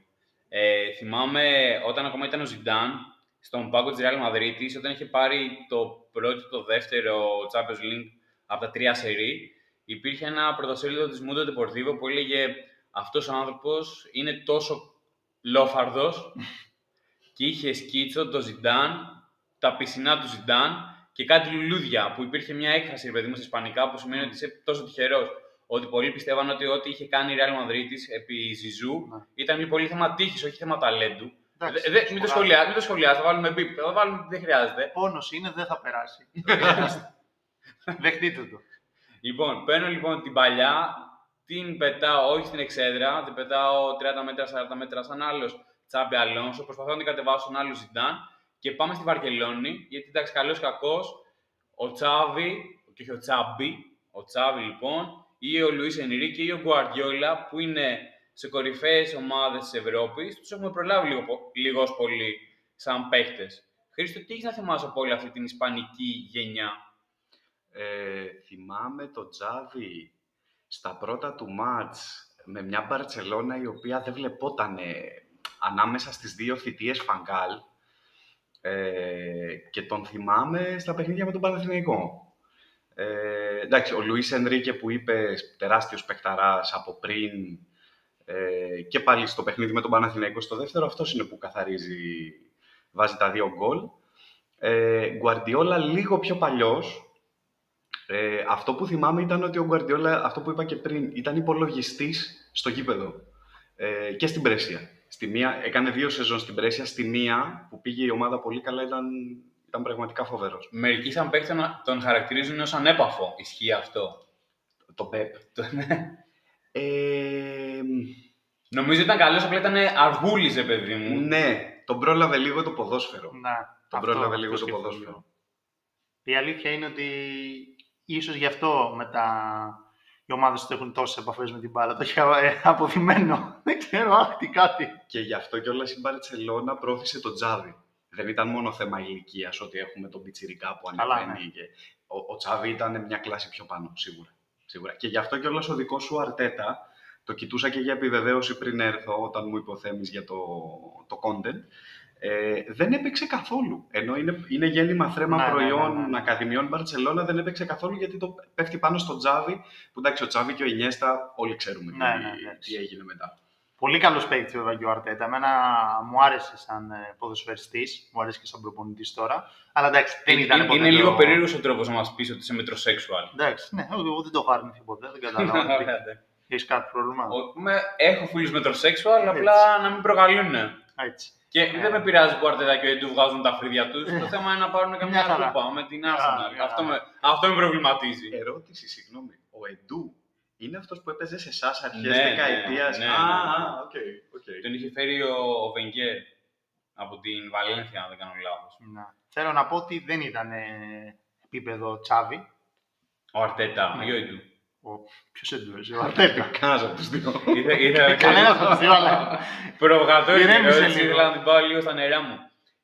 [SPEAKER 2] Ε, θυμάμαι όταν ακόμα ήταν ο Ζιντάν στον πάγκο της Real Madrid, όταν είχε πάρει το πρώτο, το δεύτερο Champions League από τα τρία σερί, υπήρχε ένα πρωτοσέλιδο της Mundo Deportivo που έλεγε αυτός ο άνθρωπος είναι τόσο λόφαρδος και είχε σκίτσο το Ζιντάν, τα πισινά του Ζιντάν και κάτι λουλούδια που υπήρχε μια έκφραση, ρε παιδί μου, στα Ισπανικά που σημαίνει ότι είσαι τόσο τυχερός. Ότι πολλοί πιστεύαν ότι ό,τι είχε κάνει η Real Madrid επί Ζιζού
[SPEAKER 1] Ναι.
[SPEAKER 2] ήταν μια πολύ θέμα τύχης, όχι θέμα ταλέντου.
[SPEAKER 1] Εντάξει,
[SPEAKER 2] Δε- δε- μην, το σχολιάζει, μην το σχολιάζει, θα βάλουμε μπίπ, θα βάλουμε, δεν χρειάζεται.
[SPEAKER 1] Πόνος είναι, δεν θα περάσει. Δεχτείτε το.
[SPEAKER 2] Λοιπόν, παίρνω λοιπόν την παλιά, την πετάω όχι στην εξέδρα, την πετάω 30 μέτρα, 40 μέτρα σαν άλλος Τσάμπι Αλόνσο, προσπαθώ να την κατεβάσω στον άλλο Ζιντάν και πάμε στη Βαρκελόνη, γιατί εντάξει, καλός ή κακός, ο Τσάβι, και όχι ο Τσάμπι, ο Τσάβι λοιπόν, ή ο Λουίς Ενρίκη ή ο Γκουαρδιόλα, που είναι σε κορυφαίες ομάδες της Ευρώπης, τους έχουμε προλάβει λίγο, πο- λίγος πολύ σαν παίχτε. Χρήστο, τι έχεις να θυμάσαι από όλη αυτή την ισπανική γενιά;
[SPEAKER 3] Ε, θυμάμαι το Τζάβι στα πρώτα του μάτς με μια Μπαρτσελώνα η οποία δεν βλεπόταν ανάμεσα στις δύο θητείες Φαγκάλ ε, και τον θυμάμαι στα παιχνίδια με τον Παναθηναϊκό. Ε, εντάξει, ο Λουίς Ενρίκε που είπες τεράστιος παιχταράς από πριν ε, και πάλι στο παιχνίδι με τον Παναθηναϊκό στο δεύτερο, αυτός είναι που καθαρίζει, βάζει τα δύο γκολ. Ε, Γκουαρντιόλα λίγο πιο παλιός, ε, αυτό που θυμάμαι ήταν ότι ο Γκουαρδιόλα, αυτό που είπα και πριν, ήταν υπολογιστής στο γήπεδο ε, και στην Πρέσια. Στη μία, έκανε δύο σεζόν στην Πρέσια. Στη μία που πήγε η ομάδα πολύ καλά ήταν, ήταν πραγματικά φοβερός.
[SPEAKER 2] Μερικοί σαν παίκτη τον, τον χαρακτηρίζουν ως ανέπαφο. Ισχύει αυτό;
[SPEAKER 3] Το Πεπ.
[SPEAKER 2] Το- ναι.
[SPEAKER 3] Ε,
[SPEAKER 2] Νομίζω ήταν καλός, απλά ήταν αργούλης, ρε παιδί μου.
[SPEAKER 3] ναι, τον πρόλαβε λίγο το ποδόσφαιρο.
[SPEAKER 1] Να,
[SPEAKER 3] Τον
[SPEAKER 1] αυτό-
[SPEAKER 3] πρόλαβε λίγο
[SPEAKER 1] αυτό
[SPEAKER 3] το
[SPEAKER 1] σκέφτομαι
[SPEAKER 3] ποδόσφαιρο.
[SPEAKER 1] λίγο. Η αλήθεια είναι ότι ίσως γι' αυτό μετά οι ομάδες τους έχουν τόσες επαφές με την μπάλα. Το έχει ε, αποδειμένο. Δεν ξέρω, αχ, τι κάτι.
[SPEAKER 3] Και γι' αυτό κιόλας η Μπαρσελόνα πρόθεσε τον Τζάβι. Δεν ήταν μόνο θέμα ηλικίας ότι έχουμε τον Πιτσιρικά που
[SPEAKER 1] Καλά,
[SPEAKER 3] ανεβαίνει.
[SPEAKER 1] ναι.
[SPEAKER 3] Και... Ο, ο Τσάβι ήταν μια κλάση πιο πάνω, σίγουρα. Σίγουρα. Και γι' αυτό κιόλας ο δικός σου Αρτέτα, το κοιτούσα και για επιβεβαίωση πριν έρθω, όταν μου υποθέμεις για το, το content, ε, δεν έπαιξε καθόλου. Ενώ είναι, είναι γέννημα θρέμα
[SPEAKER 1] Ναι, ναι,
[SPEAKER 3] προϊόν
[SPEAKER 1] ναι, ναι.
[SPEAKER 3] Ακαδημιών Μπαρσελόνα, δεν έπαιξε καθόλου γιατί το πέφτει πάνω στο Τζάβι. Που εντάξει, ο Τζάβι και ο Ινιέστα όλοι ξέρουμε
[SPEAKER 1] Ναι,
[SPEAKER 3] τι,
[SPEAKER 1] ναι, ναι.
[SPEAKER 3] τι έγινε μετά.
[SPEAKER 1] Πολύ καλός παίκτης βέβαια και ο Αρτέτα. Εμένα μου άρεσε σαν ε, ποδοσφαιριστής, μου άρεσε και σαν προπονητής τώρα. Αλλά εντάξει, δεν ήταν
[SPEAKER 2] είναι,
[SPEAKER 1] ποτέ
[SPEAKER 2] είναι
[SPEAKER 1] το-
[SPEAKER 2] λίγο περίεργος ο τρόπος να μας πεις ότι είσαι μετροσέξουαλ.
[SPEAKER 1] Εντάξει, ναι, εγώ δεν το έχω αρνηθεί ποτέ, δεν καταλαβαίνω.
[SPEAKER 2] Ωραία, ναι.
[SPEAKER 1] Έχεις κάτι πρόβλημα.
[SPEAKER 2] Ο- με- Έχω φίλους μετροσέξουαλ, απλά να μην προκαλούν.
[SPEAKER 1] Έτσι.
[SPEAKER 2] Και
[SPEAKER 1] Ε.
[SPEAKER 2] δεν με πειράζει που ο Αρτέτα και ο Εντού βγάζουν τα φρύδια τους.
[SPEAKER 1] Ε.
[SPEAKER 2] Το θέμα είναι να πάρουν
[SPEAKER 1] Μια
[SPEAKER 2] καμιά
[SPEAKER 1] χαρά.
[SPEAKER 2] κούπα με την
[SPEAKER 1] Μια
[SPEAKER 2] Arsenal.
[SPEAKER 1] χαρά.
[SPEAKER 2] Αυτό με, αυτό με προβληματίζει.
[SPEAKER 3] Ερώτηση, συγγνώμη. Ο Εντού είναι αυτός που έπαιζε σε εσάς αρχές
[SPEAKER 2] Ναι, ναι,
[SPEAKER 3] δεκαετίας;
[SPEAKER 2] ναι, ναι,
[SPEAKER 3] Α,
[SPEAKER 2] ναι.
[SPEAKER 3] α, οκ, οκ.
[SPEAKER 2] Τον είχε φέρει ο, ο Βενγκέρ από την Βαλένθια, αν δεν κάνω λάθος.
[SPEAKER 1] Να. Θέλω να πω ότι δεν ήταν ε, επίπεδο Τσάβη.
[SPEAKER 2] Ο Αρτέτα,
[SPEAKER 1] Ναι.
[SPEAKER 2] ή ο Εντού.
[SPEAKER 1] Ο... Ποιος εντούες, ο Αρτέτα;
[SPEAKER 3] Κανένας από τους δύο.
[SPEAKER 2] Ήθε- Ήθελα
[SPEAKER 1] Κανένας από τους δύο, αλλά
[SPEAKER 2] Προβοκατόρικη
[SPEAKER 1] Ηρέμησε
[SPEAKER 2] ερώτηση,
[SPEAKER 1] λίγο.
[SPEAKER 2] ήθελα να την πάω λίγο στα νερά μου.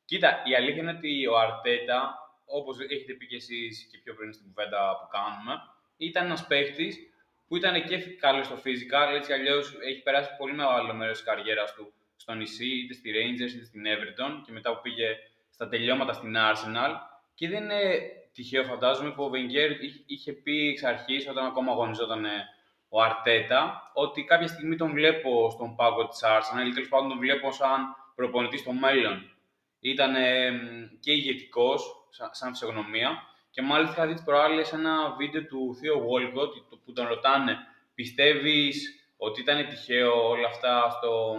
[SPEAKER 2] Κοίτα, η αλήθεια είναι ότι ο Αρτέτα, όπως έχετε πει και εσείς και πιο πριν στην κουβέντα που κάνουμε, ήταν ένας παίχτη που ήταν και καλό στο physical, έτσι κι αλλιώς έχει περάσει πολύ μεγάλο μέρος της καριέρας του στο νησί, είτε στη Rangers είτε στην Everton και μετά που πήγε στα τελειώματα στην Arsenal. Και δεν είναι τυχαίο, φαντάζομαι, που ο Wenger είχε- είχε πει εξ αρχής, όταν ακόμα αγωνιζόταν ο Αρτέτα, ότι κάποια στιγμή τον βλέπω στον πάγκο της Arsenal ή τέλος πάντων τον βλέπω σαν προπονητή στο μέλλον. Ήταν και ηγετικός, σαν, σαν φυσιογνωμία. Και μάλιστα είχα δεις τις προάλλες ένα βίντεο του Θείο Walcott που τον ρωτάνε πιστεύεις ότι ήταν τυχαίο όλα αυτά στο,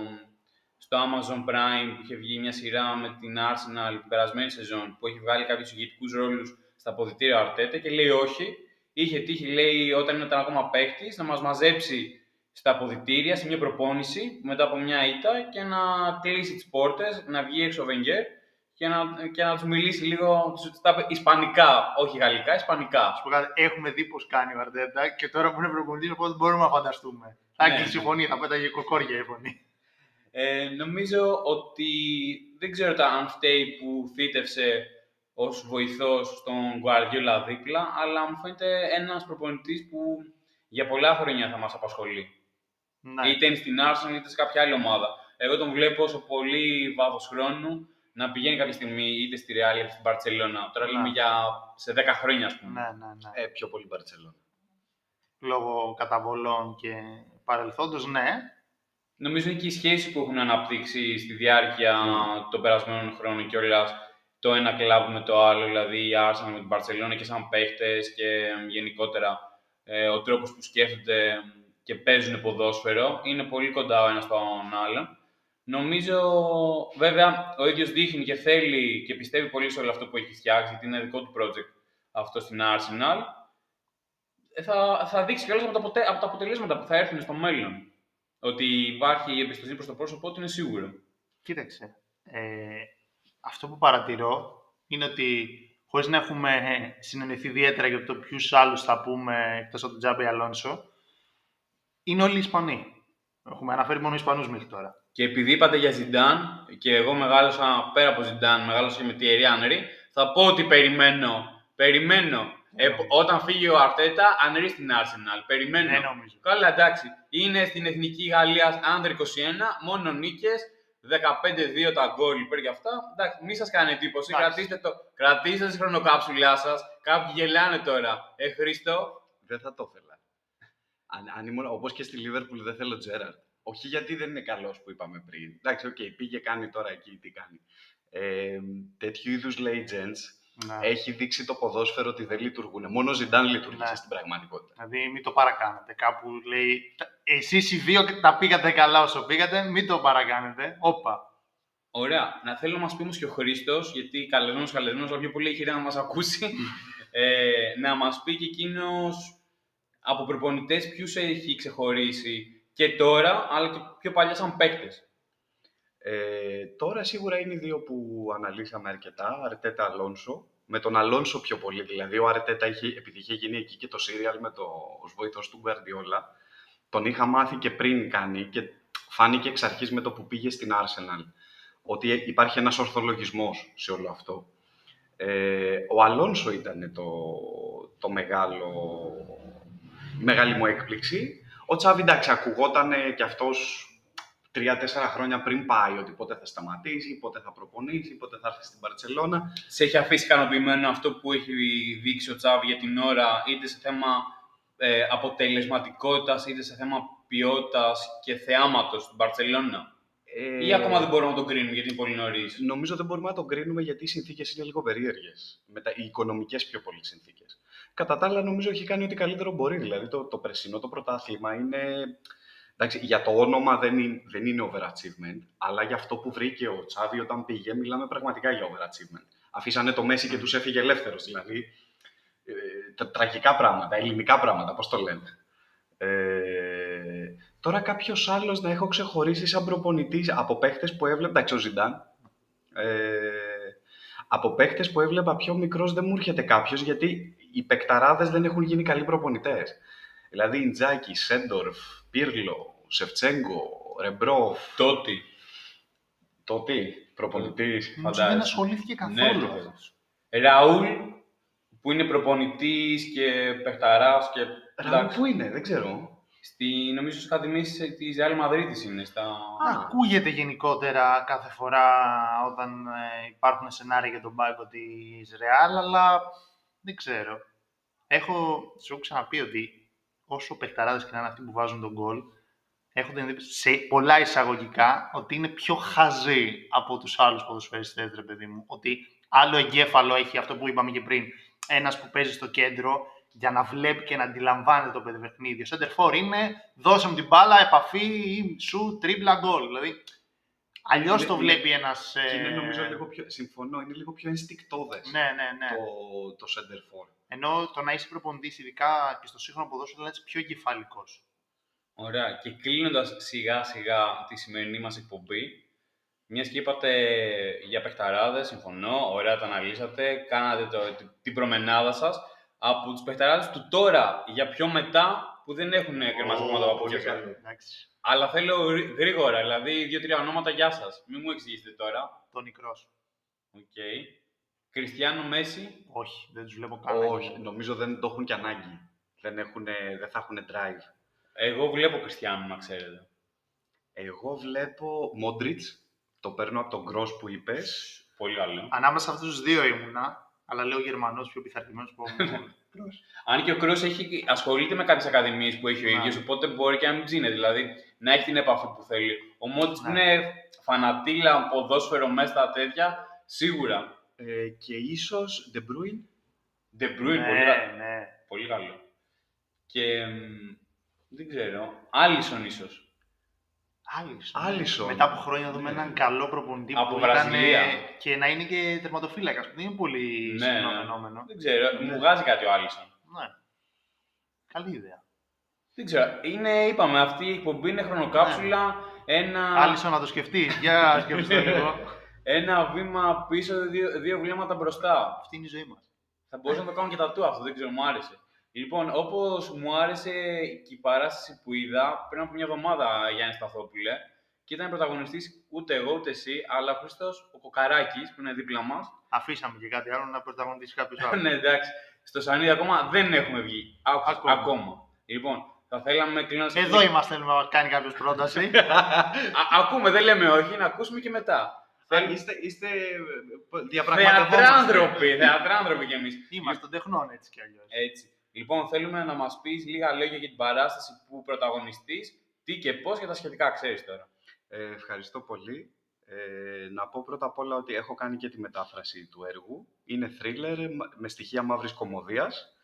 [SPEAKER 2] στο Amazon Prime που είχε βγει μια σειρά με την Arsenal την περασμένη σεζόν που έχει βγάλει κάποιους ηγετικούς ρόλους στα αποδητήρια Αρτέτα και λέει όχι. Είχε τύχει, λέει, όταν ήταν ακόμα παίκτης, να μας μαζέψει στα αποδητήρια σε μια προπόνηση μετά από μια ήττα και να κλείσει τις πόρτες, να βγει έξω ο Wenger και να, και να τους μιλήσει λίγο τους- στα ισπανικά, όχι γαλλικά, ισπανικά.
[SPEAKER 1] Ας πω κάτι, έχουμε δει πώς κάνει ο Αρτέτα και τώρα που είναι προπονητής, οπότε μπορούμε να φανταστούμε. Θα
[SPEAKER 2] Ναι,
[SPEAKER 1] έκλεισε η
[SPEAKER 2] ναι.
[SPEAKER 1] φωνή, θα πέταγε κοκόρια η φωνή.
[SPEAKER 2] Ε, νομίζω ότι δεν ξέρω τα αν φταίει που θύτευσε ως βοηθός στον Guardiola δίπλα, αλλά μου φαίνεται ένας προπονητής που για πολλά χρόνια θα μας απασχολεί.
[SPEAKER 1] Ναι.
[SPEAKER 2] Είτε είναι στην Arsenal είτε σε κάποια άλλη ομάδα. Εγώ τον βλέπω σε πολύ βάθος χρόνου να πηγαίνει κάποια στιγμή είτε στη Real είτε στην Barcelona. Τώρα
[SPEAKER 1] Ναι.
[SPEAKER 2] λέμε για σε 10 χρόνια, ας πούμε.
[SPEAKER 1] ναι, ναι, ναι.
[SPEAKER 3] Ε, πιο πολύ Μπαρτσελόνα.
[SPEAKER 1] Λόγω καταβολών και παρελθόντος, ναι.
[SPEAKER 2] Νομίζω είναι και οι σχέσει που έχουν αναπτύξει στη διάρκεια των περασμένων χρόνων κιόλας το ένα κλαμπ με το άλλο, δηλαδή η Arsenal με την Barcelona και σαν παίχτες και ε, γενικότερα ε, ο τρόπος που σκέφτονται και παίζουν ποδόσφαιρο είναι πολύ κοντά ο ένας στον άλλον. Νομίζω, βέβαια, ο ίδιος δείχνει και θέλει και πιστεύει πολύ σε όλο αυτό που έχει φτιάξει, γιατί είναι δικό του project αυτό στην Arsenal. Ε, Θα, θα δείξει κιόλας από, τα αποτε- από τα αποτελέσματα που θα έρθουν στο μέλλον. Ότι υπάρχει η εμπιστοσύνη προς το πρόσωπό του είναι σίγουρο.
[SPEAKER 1] Κοίταξε. Ε, αυτό που παρατηρώ είναι ότι χωρίς να έχουμε ε, συνεννοηθεί ιδιαίτερα για το ποιους άλλους θα πούμε εκτός από τον Τζάμπι Αλόνσο, είναι όλοι Ισπανοί. Έχουμε αναφέρει μόνο Ισπανούς μέχρι τώρα.
[SPEAKER 2] Και επειδή είπατε για Ζιντάν, και εγώ μεγάλωσα πέρα από Ζιντάν, μεγάλωσα και με τη Thierry Henry, θα πω ότι περιμένω, περιμένω. Ε,
[SPEAKER 1] νομίζω.
[SPEAKER 2] όταν φύγει ο Αρτέτα, ανερεί στην Arsenal. Περιμένω.
[SPEAKER 1] Ναι, νομίζω.
[SPEAKER 2] Καλά, εντάξει. Είναι στην εθνική Γαλλίας Άνδρ 21, μόνο νίκες, 15-2 τα γκολ υπέρ για αυτά. Εντάξει, μη σας κάνει εντύπωση.
[SPEAKER 1] Εντάξει.
[SPEAKER 2] Κρατήστε, το, κρατήστε τη χρονοκάψουλά σας. Κάποιοι γελάνε τώρα. Ε, Χρήστο,
[SPEAKER 3] Δεν θα το ήθελα. Αν, αν ήμουν, όπως και στη Λίβερπουλ δεν θέλω Τζέραρντ. Όχι γιατί δεν είναι καλός που είπαμε πριν. Εντάξει, οκ, πήγε κάνει τώρα εκεί τι κάνει. Ε, τέτοιου είδους legends
[SPEAKER 1] Ναι.
[SPEAKER 3] έχει δείξει το ποδόσφαιρο ότι δεν λειτουργούν. Μόνο ο Ζιντάν λειτουργήσε
[SPEAKER 1] Ναι.
[SPEAKER 3] στην πραγματικότητα.
[SPEAKER 1] Δηλαδή μην το παρακάνετε. Κάπου λέει, εσείς οι δύο τα πήγατε καλά όσο πήγατε, μην το παρακάνετε. Όπα.
[SPEAKER 2] ωραία. Να θέλω να μας πει όμως και ο Χρήστος, γιατί καλεσμένος καλεσμένος, αλλά πιο πολύ έχει ιδέα να μας ακούσει, ε, να μας πει και εκείνος από προπονητές ποιους έχει ξεχωρίσει και τώρα, αλλά και πιο παλιά σαν παίκτες.
[SPEAKER 3] Ε, τώρα σίγουρα είναι οι δύο που αναλύσαμε αρκετά, Αρτέτα Αλόνσο. Με τον Αλόνσο πιο πολύ, δηλαδή ο Αρτέτα είχε, επειδή είχε γίνει εκεί και το σύριαλ με το ως βοηθός του Γκουαρδιόλα, τον είχα μάθει και πριν κάνει και φάνηκε εξ αρχής με το που πήγε στην Arsenal ότι υπάρχει ένας ορθολογισμός σε όλο αυτό. Ε, ο Αλόνσο ήταν το, το μεγάλο, η μεγάλη μου έκπληξη. Ο Τσάβη, εντάξει, ακουγόταν και αυτός τρία-τέσσερα χρόνια πριν πάει ότι πότε θα σταματήσει, πότε θα προπονήσει, πότε θα έρθει στην Παρσελώνα.
[SPEAKER 2] σε έχει αφήσει ικανοποιημένο αυτό που έχει δείξει ο Τσάβη για την ώρα, είτε σε θέμα ε, αποτελεσματικότητας, είτε σε θέμα ποιότητας και θεάματος στην Παρσελώνα.
[SPEAKER 3] Ε,
[SPEAKER 2] Ή ακόμα δεν μπορούμε να τον κρίνουμε γιατί είναι πολύ νωρίς;
[SPEAKER 3] Νομίζω δεν μπορούμε να τον κρίνουμε γιατί οι συνθήκες είναι λίγο περίεργες. Μετα... Οι οικονομικές πιο πολύ συνθήκες. Κατά τα άλλα, νομίζω έχει κάνει ό,τι καλύτερο μπορεί. Δηλαδή, το, το περσινό το πρωτάθλημα είναι. Εντάξει, για το όνομα δεν είναι, δεν είναι overachievement, αλλά για αυτό που βρήκε ο Τσάβη όταν πήγε, μιλάμε πραγματικά για overachievement. Αφήσανε το Μέση και τους έφυγε ελεύθερος. Δηλαδή, ε, τα- τραγικά πράγματα, ελληνικά πράγματα, πώς το λένε. Ε, τώρα κάποιος άλλος να έχω ξεχωρίσει σαν προπονητής από παίχτες που έβλεπα. Εντάξει, ο Ζιντάν. Ε, από παίχτες που έβλεπα πιο μικρός δεν μου έρχεται κάποιος γιατί οι παικταράδες δεν έχουν γίνει καλοί προπονητές. Δηλαδή Ιντζάκη, Σέντορφ, Πύρλο, Σεφτσέγκο, Ρεμπρόφ.
[SPEAKER 2] Τότε.
[SPEAKER 3] Το τι, προπονητής.
[SPEAKER 1] Νομίζω
[SPEAKER 2] Φαντάζεσαι.
[SPEAKER 1] δεν ασχολήθηκε καθόλου.
[SPEAKER 2] Ναι,
[SPEAKER 1] αυτός.
[SPEAKER 2] Ραούλ, που είναι προπονητής και παιχταράς και.
[SPEAKER 3] Ραούλ,
[SPEAKER 2] εντάξει,
[SPEAKER 3] πού είναι, δεν ξέρω.
[SPEAKER 2] Στη, νομίζω στι ακαδημίε της Real Madrid είναι. Στα...
[SPEAKER 1] Ακούγεται γενικότερα κάθε φορά όταν ε, υπάρχουν σενάρια για τον πάγκο της Real, αλλά δεν ξέρω. Έχω, σου έχω ξαναπεί ότι όσο παιχταράδες και να είναι αυτοί που βάζουν τον γκολ, έχω την εντύπωση σε πολλά εισαγωγικά ότι είναι πιο χαζοί από τους άλλους ποδοσφαιριστές, ρε παιδί μου. Ότι άλλο εγκέφαλο έχει αυτό που είπαμε και πριν, ένας που παίζει στο κέντρο για να βλέπει και να αντιλαμβάνεται το παιχνίδι. Ο center for είναι δώσε μου την μπάλα, επαφή, σου, τρίμπλα, γκολ. Δηλαδή, αλλιώς
[SPEAKER 3] Είναι-
[SPEAKER 1] το
[SPEAKER 3] είναι-
[SPEAKER 1] βλέπει ένας...
[SPEAKER 3] Και είναι
[SPEAKER 1] ε,
[SPEAKER 3] νομίζω λίγο πιο. Συμφωνώ, είναι λίγο πιο ενστικτόδες
[SPEAKER 1] Ναι, ναι, ναι.
[SPEAKER 3] το, το center for.
[SPEAKER 1] Ενώ το να είσαι προπονητής, ειδικά και στο σύγχρονο ποδόσφαιρο, να είσαι πιο εγκεφαλικός.
[SPEAKER 2] Ωραία. Και κλείνοντας σιγά σιγά τη σημερινή μας εκπομπή, μιας και είπατε για παιχταράδες, συμφωνώ, ωραία τα αναλύσατε, κάνατε το, τη- την προμενάδα σας. Από τους παιχταράδες του τώρα για πιο μετά που δεν έχουν κρεμάσει ακόμα τα παπούτσια τους.
[SPEAKER 1] Εντάξει.
[SPEAKER 2] Αλλά θέλω γρή- γρήγορα, δηλαδή δύο-τρία ονόματα γεια σας. Μην μου εξηγήσετε τώρα.
[SPEAKER 1] Το νικρός.
[SPEAKER 2] Οκ. Κριστιανό Μέσι.
[SPEAKER 1] Όχι, δεν τους βλέπω κανένα.
[SPEAKER 3] Όχι, νομίζω δεν το έχουν και ανάγκη. Δεν, έχουνε, δεν θα έχουν drive.
[SPEAKER 2] Εγώ βλέπω Κριστιανό, να ξέρετε.
[SPEAKER 3] Εγώ βλέπω Μόντριτς, το παίρνω από τον Γκρός που είπες.
[SPEAKER 2] Πολύ καλό.
[SPEAKER 1] Ανάμεσα σε αυτούς τους δύο ήμουνα, αλλά λέω Γερμανός πιο πειθαρχημένος που ο
[SPEAKER 2] Αν και ο Κρός έχει, ασχολείται με κάποιες ακαδημίες που έχει ο
[SPEAKER 1] Ναι.
[SPEAKER 2] ίδιος, οπότε μπορεί και να μην ψήνει. Δηλαδή να έχει την επαφή που θέλει. Ο Μόντιτ
[SPEAKER 1] Ναι.
[SPEAKER 2] είναι φανατήλα, ποδόσφαιρο μέσα στα τέτοια, σίγουρα.
[SPEAKER 3] Ε, και ίσως De Bruyne.
[SPEAKER 2] De Bruyne, πολύ,
[SPEAKER 1] ναι,
[SPEAKER 2] κα-
[SPEAKER 1] ναι.
[SPEAKER 2] πολύ καλό. Και μ, δεν ξέρω. Άλισον ίσως.
[SPEAKER 1] Άλισον.
[SPEAKER 3] Άλισον.
[SPEAKER 1] Μετά από χρόνια να δούμε
[SPEAKER 3] Ναι.
[SPEAKER 1] έναν καλό προπονητή
[SPEAKER 2] Από
[SPEAKER 1] που
[SPEAKER 2] Βραζιλία.
[SPEAKER 1] ήταν, και να είναι και τερματοφύλακας. που Δεν είναι πολύ
[SPEAKER 2] Ναι,
[SPEAKER 1] συχνό
[SPEAKER 2] ναι.
[SPEAKER 1] φαινόμενο.
[SPEAKER 2] Δεν ξέρω.
[SPEAKER 1] Ναι.
[SPEAKER 2] Μου βγάζει κάτι ο Άλισον.
[SPEAKER 1] Ναι. Καλή ιδέα.
[SPEAKER 2] Δεν ξέρω. Είναι, είπαμε, αυτή η εκπομπή είναι χρονοκάψουλα. Ένα,
[SPEAKER 1] Άλισον να το σκεφτεί. Για σκεφτεί λίγο.
[SPEAKER 2] ένα βήμα πίσω, δύο, δύο βλέμματα μπροστά.
[SPEAKER 1] Αυτή είναι η ζωή μας.
[SPEAKER 2] Θα μπορούσα να το κάνω και τα του αυτό, δεν ξέρω, μου άρεσε. Λοιπόν, όπως μου άρεσε και η παράσταση που είδα πριν από μια εβδομάδα, Γιάννης Σταθόπουλε, και ήταν πρωταγωνιστής ούτε εγώ ούτε εσύ, αλλά ο Χρήστος ο Κοκαράκης που είναι δίπλα μας.
[SPEAKER 1] Αφήσαμε και κάτι άλλο να πρωταγωνιστήσει κάποιος άλλος.
[SPEAKER 2] ναι, εντάξει. Στο Σανίδι ακόμα δεν έχουμε βγει. Α-
[SPEAKER 1] Ακόμα.
[SPEAKER 2] ακόμα. Λοιπόν, θα θέλαμε κλείνοντας.
[SPEAKER 1] Εδώ είμαστε, θέλουμε να μα κάνει κάποιος πρόταση.
[SPEAKER 2] Ακούμε, δεν λέμε όχι, να ακούσουμε και μετά.
[SPEAKER 3] Ε, είστε, είστε ε, διαπραγματευόμαστε.
[SPEAKER 2] Θεατράνθρωποι, θεατράνθρωποι κι εμείς.
[SPEAKER 1] Είμαστε των τεχνών έτσι κι αλλιώς.
[SPEAKER 2] Έτσι. Λοιπόν, θέλουμε να μας πεις λίγα λόγια για την παράσταση που πρωταγωνιστή, τι και πώς και τα σχετικά ξέρεις τώρα.
[SPEAKER 3] Ε, ευχαριστώ πολύ. Ε, να πω πρώτα απ' όλα ότι έχω κάνει και τη μετάφραση του έργου. Είναι thriller μα- με στοιχεία μαύρης κομμωδίας.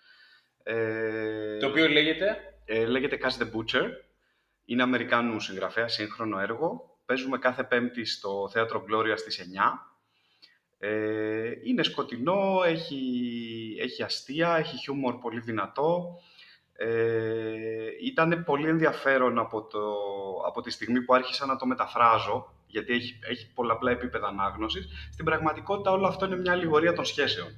[SPEAKER 3] Ε,
[SPEAKER 2] Το οποίο λέγεται;
[SPEAKER 3] ε, λέγεται Cash the Butcher. Είναι Αμερικάνου συγγραφέα, σύγχρονο έργο. Παίζουμε κάθε Πέμπτη στο Θέατρο Gloria στις 9. Ε, είναι σκοτεινό, έχει, έχει αστεία, έχει χιούμορ πολύ δυνατό. Ε, ήταν πολύ ενδιαφέρον από, το, από τη στιγμή που άρχισα να το μεταφράζω, γιατί έχει, έχει πολλαπλά επίπεδα ανάγνωσης. Στην πραγματικότητα όλο αυτό είναι μια αλληγορία των σχέσεων.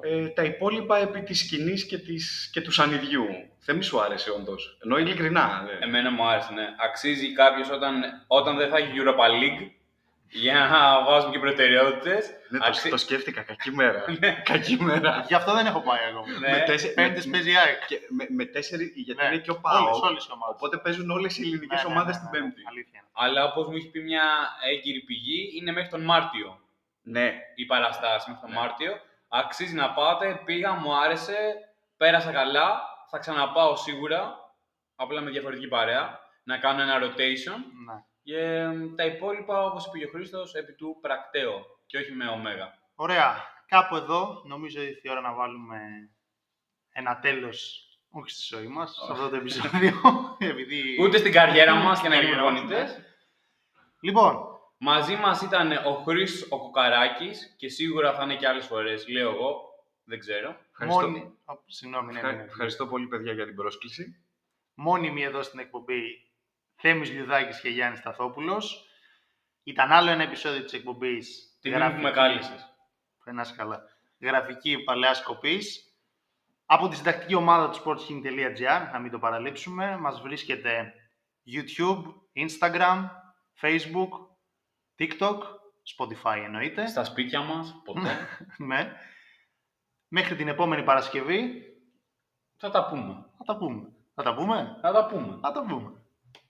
[SPEAKER 3] Ε, τα υπόλοιπα επί της σκηνής και, της, και του σανιδιού. Δεν μη σου άρεσε όντως. Ενώ ειλικρινά. ε.
[SPEAKER 2] Εμένα μου άρεσε, ναι. Αξίζει κάποιος όταν, όταν δεν θα έχει Europa League για να βάζουμε και προτεραιότητες.
[SPEAKER 3] Ναι, το, το σκέφτηκα. Κακή μέρα. Κακή μέρα.
[SPEAKER 1] Γι' αυτό δεν έχω πάει ακόμα.
[SPEAKER 2] Ναι.
[SPEAKER 3] Με τέσσερι-
[SPEAKER 1] Πέμπτη
[SPEAKER 3] με-
[SPEAKER 1] παίζει ΑΕΚ.
[SPEAKER 3] και με, με τέσσερι, γιατί
[SPEAKER 1] Ναι.
[SPEAKER 3] είναι και ο
[SPEAKER 1] Όλες,
[SPEAKER 3] ΠΑΟ.
[SPEAKER 1] όλες οι ομάδες.
[SPEAKER 3] Οπότε παίζουν όλες οι ελληνικές
[SPEAKER 1] Ναι, ναι,
[SPEAKER 3] ομάδες
[SPEAKER 1] ναι,
[SPEAKER 3] την
[SPEAKER 1] ναι, ναι.
[SPEAKER 3] Πέμπτη.
[SPEAKER 1] Αλήθεια είναι.
[SPEAKER 2] Αλλά όπως μου έχει πει μια έγκυρη πηγή, είναι μέχρι τον Μάρτιο
[SPEAKER 3] Ναι,
[SPEAKER 2] η παραστάση μέχρι τον
[SPEAKER 3] Ναι.
[SPEAKER 2] Μάρτιο. Αξίζει να πάτε. Πήγα, μου άρεσε, πέρασα καλά. Θα ξαναπάω σίγουρα. Απλά με διαφορετική παρέα. Να κάνω ένα rotation.
[SPEAKER 1] Ναι.
[SPEAKER 2] Και εμ, τα υπόλοιπα, όπως είπε και ο Χρήστος, επί του πρακτέο και όχι με ωμέγα.
[SPEAKER 1] Ωραία. Κάπου εδώ νομίζω ήρθε η ώρα να βάλουμε ένα τέλος, όχι στη ζωή μας, σε αυτό το επεισόδιο. επειδή...
[SPEAKER 2] Ούτε στην καριέρα μας για να
[SPEAKER 1] Στην
[SPEAKER 2] γίνουμε
[SPEAKER 1] καριέρα μας,
[SPEAKER 2] προπονητέ.
[SPEAKER 1] Λοιπόν,
[SPEAKER 2] Μαζί μας ήταν ο Χρήστος ο Κοκαράκη και σίγουρα θα είναι και άλλες φορές, λέω εγώ. Δεν ξέρω.
[SPEAKER 3] ευχαριστώ,
[SPEAKER 1] μόνη... Ω, Συγγνώμη, ναι,
[SPEAKER 3] ευχα-
[SPEAKER 1] ναι, ναι.
[SPEAKER 3] ευχαριστώ πολύ παιδιά για την πρόσκληση.
[SPEAKER 1] Μόνιμη εδώ στην εκπομπή Θέμης Λιουδάκης και Γιάννης Σταθόπουλος. Ήταν άλλο ένα επεισόδιο της εκπομπής.
[SPEAKER 2] Τι τιμή που με κάλεσε.
[SPEAKER 1] Να είσαι καλά. Γραφική Παλαιάς Κοπής. Από τη συντακτική ομάδα του sportsking.gr, να μην το παραλείψουμε, μας βρίσκεται YouTube, Instagram, Facebook, TikTok, Spotify εννοείται.
[SPEAKER 2] Στα σπίτια μας, ποτέ.
[SPEAKER 1] ναι. Μέχρι την επόμενη Παρασκευή
[SPEAKER 2] θα τα πούμε.
[SPEAKER 1] θα τα πούμε. Θα τα πούμε.
[SPEAKER 2] Θα τα πούμε.
[SPEAKER 1] Θα τα πούμε.